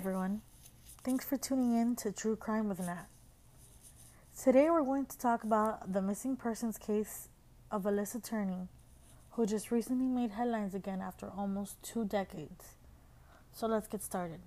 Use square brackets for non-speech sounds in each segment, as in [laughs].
everyone. Thanks for tuning in to True Crime with Nat. Today we're going to talk about the missing persons case of Alissa Turney, who just recently made headlines again after almost two decades. So let's get started.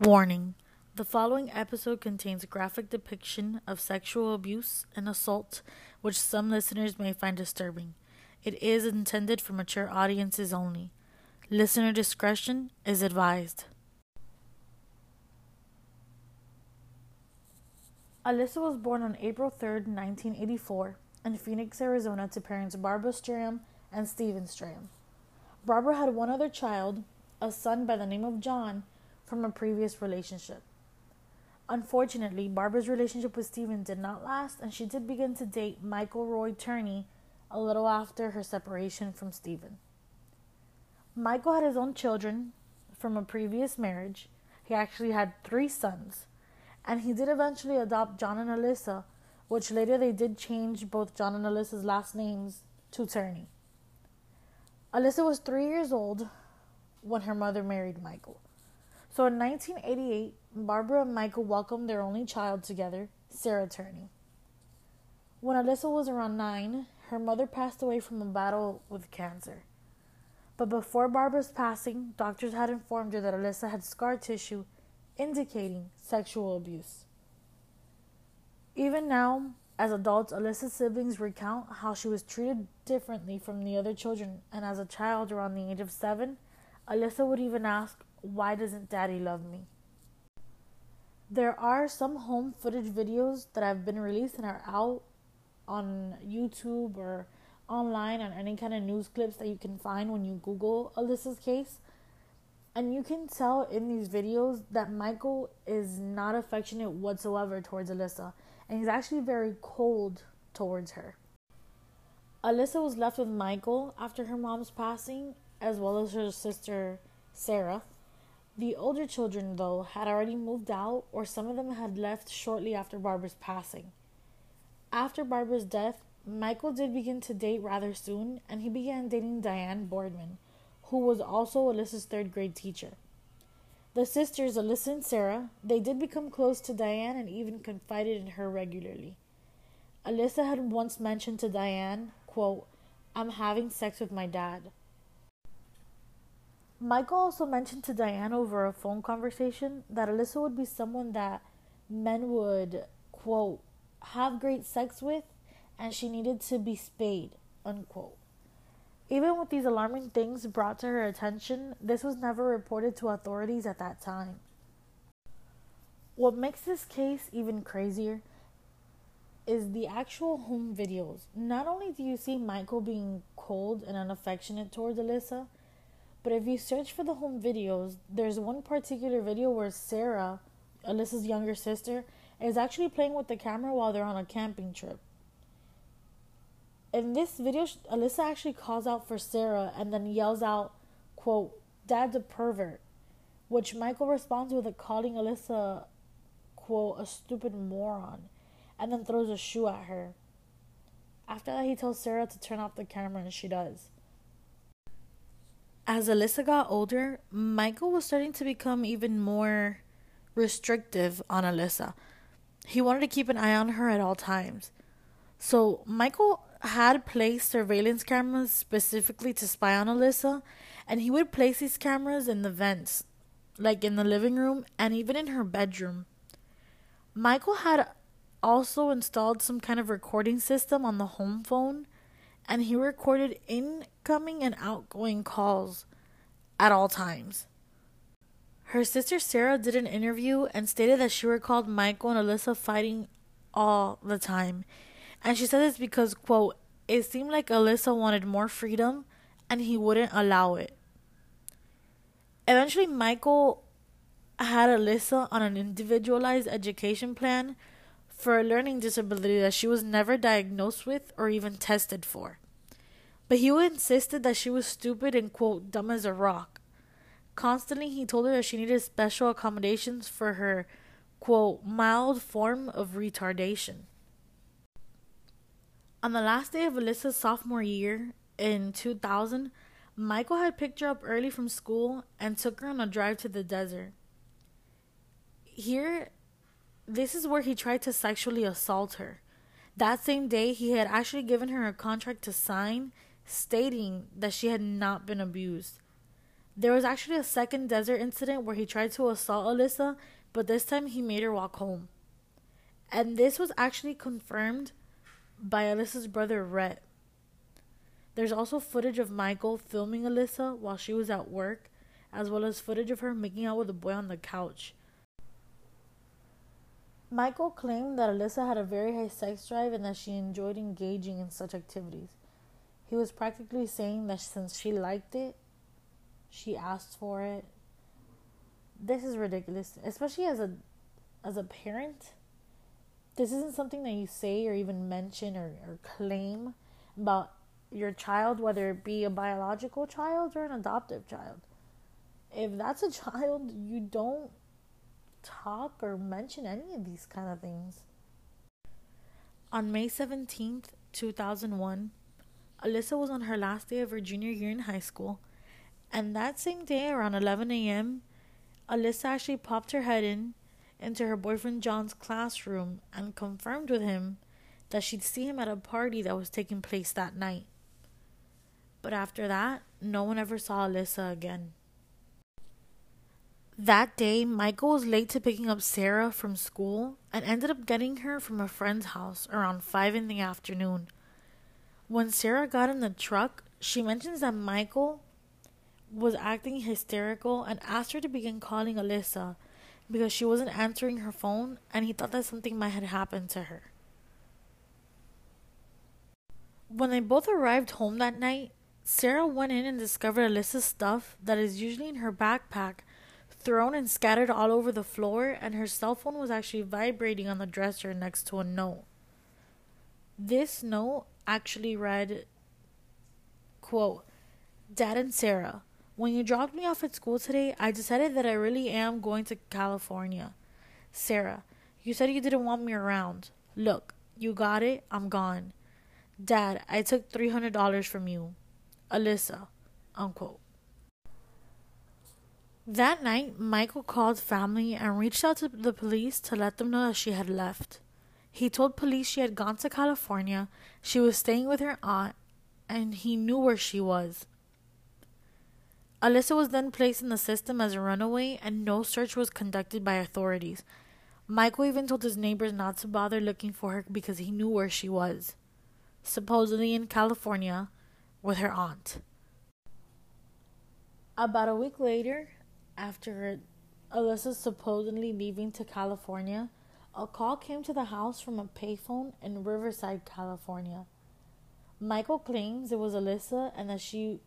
Warning The following episode contains graphic depiction of sexual abuse and assault, which some listeners may find disturbing. It is intended for mature audiences only. Listener discretion is advised. Alissa was born on April 3, 1984, in Phoenix, Arizona, to parents Barbara Stram and Stephen Stram. Barbara had one other child, a son by the name of John, from a previous relationship. Unfortunately, Barbara's relationship with Stephen did not last, and she did begin to date Michael Roy Turney a little after her separation from Stephen. Michael had his own children from a previous marriage. He actually had three sons and he did eventually adopt John and Alissa, which later they did change both John and Alissa's last names to Turney. Alissa was three years old when her mother married Michael. So in 1988, Barbara and Michael welcomed their only child together, Sarah Turney. When Alissa was around nine, her mother passed away from a battle with cancer. But before Barbara's passing, doctors had informed her that Alissa had scar tissue indicating sexual abuse. Even now, as adults, Alissa's siblings recount how she was treated differently from the other children, and as a child around the age of seven, Alissa would even ask, Why doesn't daddy love me? There are some home footage videos that have been released and are out on YouTube or online on any kind of news clips that you can find when you Google Alissa's case. And you can tell in these videos that Michael is not affectionate whatsoever towards Alissa, and he's actually very cold towards her. Alissa was left with Michael after her mom's passing, as well as her sister Sarah. The older children, though, had already moved out, or some of them had left shortly after Barbara's passing. After Barbara's death, Michael did begin to date rather soon, and he began dating Diane Boardman who was also Alissa's third grade teacher. The sisters, Alissa and Sarah, they did become close to Diane and even confided in her regularly. Alissa had once mentioned to Diane, quote, I'm having sex with my dad. Michael also mentioned to Diane over a phone conversation that Alissa would be someone that men would, quote, have great sex with and she needed to be spayed, unquote. Even with these alarming things brought to her attention, this was never reported to authorities at that time. What makes this case even crazier is the actual home videos. Not only do you see Michael being cold and unaffectionate towards Alissa, but if you search for the home videos, there's one particular video where Sarah, Alissa's younger sister, is actually playing with the camera while they're on a camping trip in this video, Alissa actually calls out for Sarah and then yells out, quote, Dad's a pervert, which Michael responds with a calling Alissa, quote, a stupid moron, and then throws a shoe at her. After that, he tells Sarah to turn off the camera, and she does. As Alissa got older, Michael was starting to become even more restrictive on Alissa. He wanted to keep an eye on her at all times. So, Michael had placed surveillance cameras specifically to spy on Alissa, and he would place these cameras in the vents, like in the living room and even in her bedroom. Michael had also installed some kind of recording system on the home phone, and he recorded incoming and outgoing calls at all times. Her sister Sarah did an interview and stated that she recalled Michael and Alissa fighting all the time and she said this because, quote, it seemed like Alissa wanted more freedom and he wouldn't allow it. Eventually, Michael had Alissa on an individualized education plan for a learning disability that she was never diagnosed with or even tested for. But he insisted that she was stupid and, quote, dumb as a rock. Constantly, he told her that she needed special accommodations for her, quote, mild form of retardation. On the last day of Alissa's sophomore year in 2000, Michael had picked her up early from school and took her on a drive to the desert. here, this is where he tried to sexually assault her. That same day, he had actually given her a contract to sign stating that she had not been abused. There was actually a second desert incident where he tried to assault Alissa, but this time he made her walk home. And this was actually confirmed by Alissa's brother Rhett. There's also footage of Michael filming Alissa while she was at work, as well as footage of her making out with a boy on the couch. Michael claimed that Alissa had a very high sex drive and that she enjoyed engaging in such activities. He was practically saying that since she liked it, she asked for it. This is ridiculous, especially as a as a parent. This isn't something that you say or even mention or, or claim about your child, whether it be a biological child or an adoptive child. If that's a [laughs] child, you don't talk or mention any of these kind of things. On May 17th, 2001, Alissa was on her last day of her junior year in high school, and that same day around 11 a.m., Alissa actually popped her head in into her boyfriend John's classroom and confirmed with him that she'd see him at a party that was taking place that night. But after that, no one ever saw Alissa again. That day, Michael was late to picking up Sarah from school and ended up getting her from a friend's house around 5 in the afternoon. When Sarah got in the truck, she mentions that Michael was acting hysterical and asked her to begin calling Alissa because she wasn't answering her phone and he thought that something might have happened to her. When they both arrived home that night, Sarah went in and discovered Alissa's stuff that is usually in her backpack thrown and scattered all over the floor, and her cell phone was actually vibrating on the dresser next to a note. This note actually read, quote, Dad and Sarah, when you dropped me off at school today, I decided that I really am going to California. Sarah, you said you didn't want me around. Look, you got it, I'm gone. Dad, I took $300 from you. Alissa, unquote. That night, Michael called family and reached out to the police to let them know that she had left. He told police she had gone to California, she was staying with her aunt, and he knew where she was. Alissa was then placed in the system as a runaway, and no search was conducted by authorities. Michael even told his neighbors not to bother looking for her because he knew where she was, supposedly in California with her aunt. About a week later, after Alissa supposedly leaving to California, a call came to the house from a payphone in Riverside, California. Michael claims it was Alissa and that she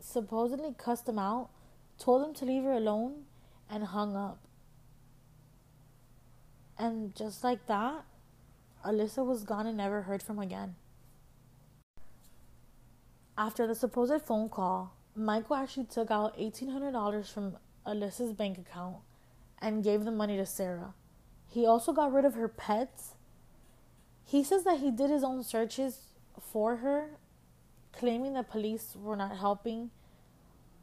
supposedly cussed him out, told him to leave her alone, and hung up. And just like that, Alissa was gone and never heard from again. After the supposed phone call, Michael actually took out $1,800 from Alissa's bank account and gave the money to Sarah. He also got rid of her pets. He says that he did his own searches for her, claiming that police were not helping,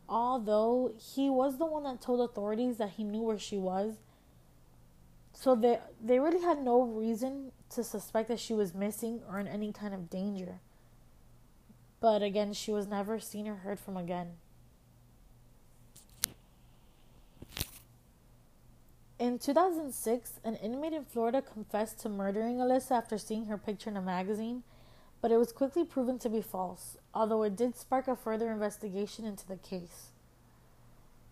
although he was the one that told authorities that he knew where she was. So they they really had no reason to suspect that she was missing or in any kind of danger. But again, she was never seen or heard from again. In 2006, an inmate in Florida confessed to murdering Alissa after seeing her picture in a magazine, but it was quickly proven to be false, although it did spark a further investigation into the case.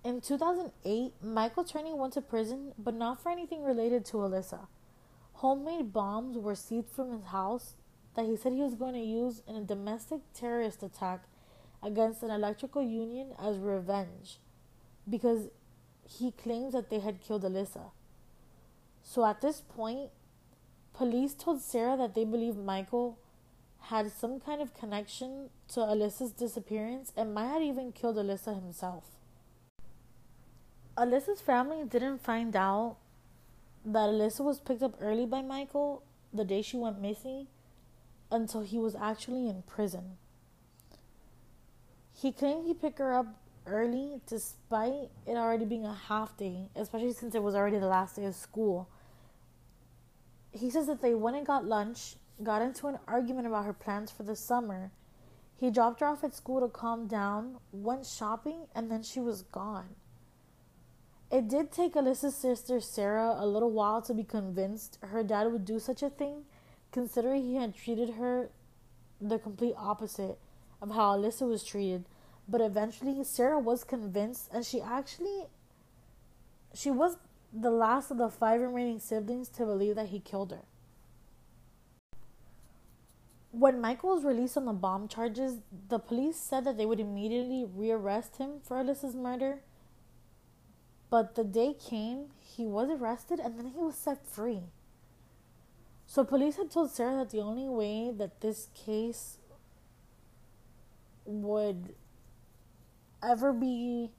In 2008, Michael Turney went to prison, but not for anything related to Alissa. Homemade bombs were seized from his house that he said he was going to use in a domestic terrorist attack against an electrical union as revenge because he claims that they had killed Alissa. So at this point, police told Sarah that they believed Michael had some kind of connection to Alissa's disappearance and might have even killed Alissa himself. Alissa's family didn't find out that Alissa was picked up early by Michael the day she went missing until he was actually in prison. He claimed he picked her up early despite it already being a half day, especially since it was already the last day of school. He says that they went and got lunch, got into an argument about her plans for the summer. He dropped her off at school to calm down, went shopping, and then she was gone. It did take Alissa's sister Sarah a little while to be convinced her dad would do such a thing, considering he had treated her the complete opposite of how Alissa was treated. But eventually, Sarah was convinced, and she actually she was the last of the five remaining siblings to believe that he killed her. When Michael was released on the bomb charges, the police said that they would immediately rearrest him for Alissa's murder but the day came, he was arrested and then he was set free. So police had told Sarah that the only way that this case would ever be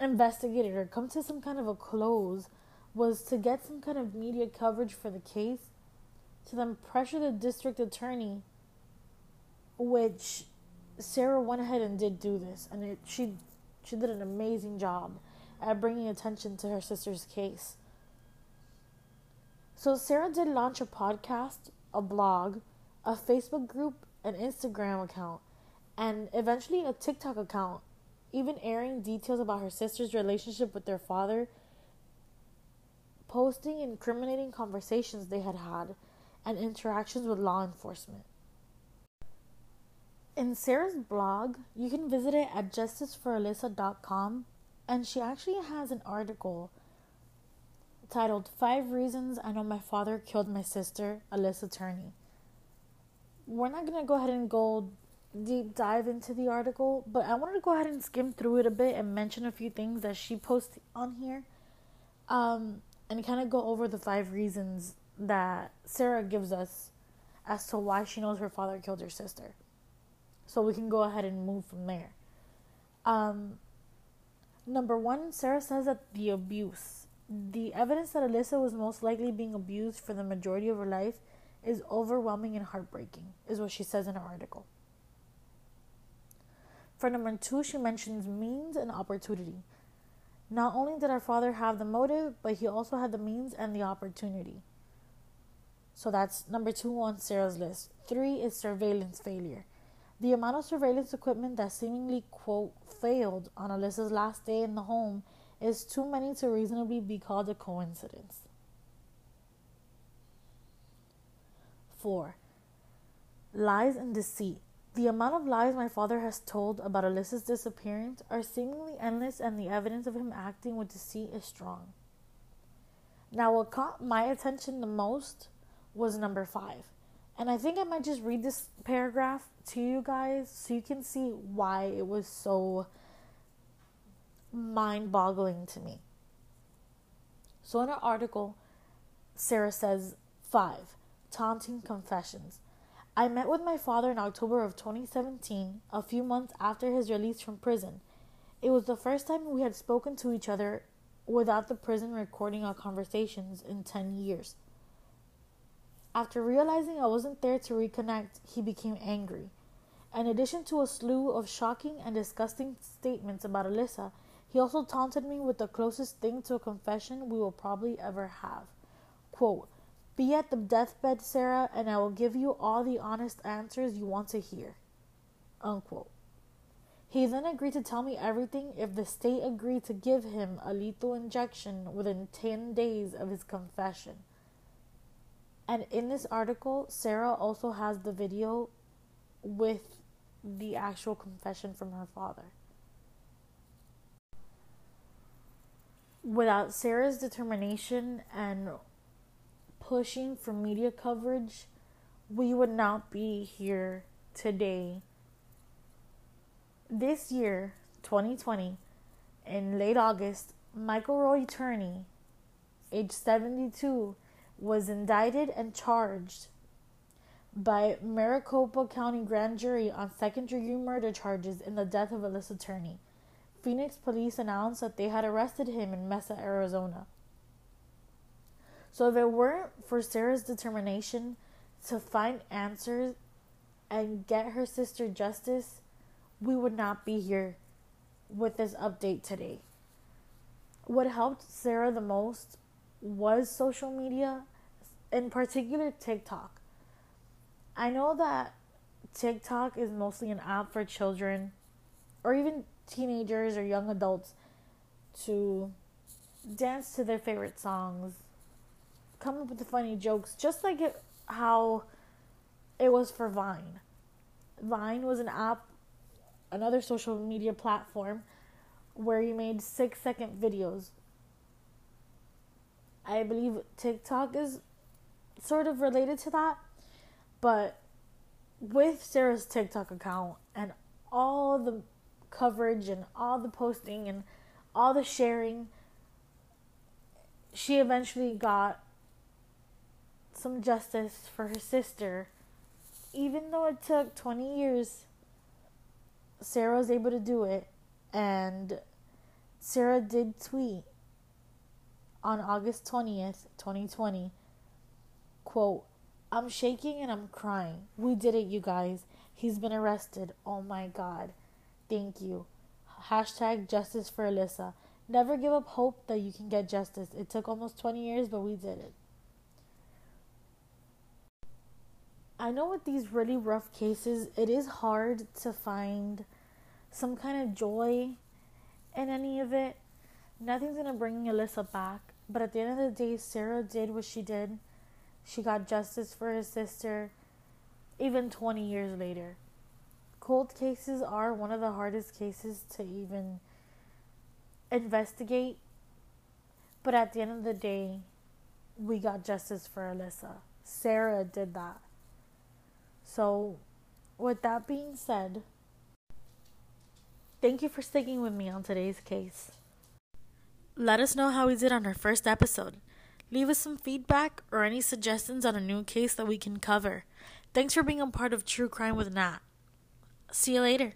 investigated or come to some kind of a close was to get some kind of media coverage for the case to then pressure the district attorney which Sarah went ahead and did do this and it she she did an amazing job at bringing attention to her sister's case. So, Sarah did launch a podcast, a blog, a Facebook group, an Instagram account, and eventually a TikTok account, even airing details about her sister's relationship with their father, posting incriminating conversations they had had, and interactions with law enforcement. In Sarah's blog, you can visit it at justiceforalissa.com, and she actually has an article titled Five Reasons I Know My Father Killed My Sister, Alissa Turney. We're not going to go ahead and go deep dive into the article, but I wanted to go ahead and skim through it a bit and mention a few things that she posted on here um, and kind of go over the five reasons that Sarah gives us as to why she knows her father killed her sister. So we can go ahead and move from there. Um, Number one, Sarah says that the abuse, the evidence that Alissa was most likely being abused for the majority of her life, is overwhelming and heartbreaking, is what she says in her article. For number two, she mentions means and opportunity. Not only did our father have the motive, but he also had the means and the opportunity. So that's number two on Sarah's list. Three is surveillance failure. The amount of surveillance equipment that seemingly, quote, failed on Alissa's last day in the home is too many to reasonably be called a coincidence. 4. Lies and deceit. The amount of lies my father has told about Alissa's disappearance are seemingly endless, and the evidence of him acting with deceit is strong. Now, what caught my attention the most was number 5. And I think I might just read this paragraph to you guys so you can see why it was so mind boggling to me. So, in her article, Sarah says, 5. Taunting Confessions. I met with my father in October of 2017, a few months after his release from prison. It was the first time we had spoken to each other without the prison recording our conversations in 10 years. After realizing I wasn't there to reconnect, he became angry. In addition to a slew of shocking and disgusting statements about Alissa, he also taunted me with the closest thing to a confession we will probably ever have. Quote, Be at the deathbed, Sarah, and I will give you all the honest answers you want to hear. Unquote. He then agreed to tell me everything if the state agreed to give him a lethal injection within 10 days of his confession. And in this article, Sarah also has the video with the actual confession from her father. Without Sarah's determination and pushing for media coverage, we would not be here today. This year, 2020, in late August, Michael Roy Turney, age 72, was indicted and charged by Maricopa County Grand Jury on second degree murder charges in the death of Alissa Turney. Phoenix police announced that they had arrested him in Mesa, Arizona. So, if it weren't for Sarah's determination to find answers and get her sister justice, we would not be here with this update today. What helped Sarah the most was social media, in particular TikTok. I know that TikTok is mostly an app for children or even teenagers or young adults to dance to their favorite songs, come up with funny jokes, just like it, how it was for Vine. Vine was an app, another social media platform where you made six second videos. I believe TikTok is sort of related to that, but with Sarah's TikTok account and all the coverage and all the posting and all the sharing, she eventually got some justice for her sister. Even though it took 20 years, Sarah was able to do it. And Sarah did tweet on August 20th, 2020, quote, I'm shaking and I'm crying. We did it, you guys. He's been arrested. Oh my God. Thank you. Hashtag justice for Alissa. Never give up hope that you can get justice. It took almost 20 years, but we did it. I know with these really rough cases, it is hard to find some kind of joy in any of it. Nothing's gonna bring Alissa back, but at the end of the day, Sarah did what she did. She got justice for her sister, even 20 years later. Cold cases are one of the hardest cases to even investigate, but at the end of the day, we got justice for Alissa. Sarah did that. So, with that being said, thank you for sticking with me on today's case. Let us know how we did on our first episode. Leave us some feedback or any suggestions on a new case that we can cover. Thanks for being a part of True Crime with Nat. See you later.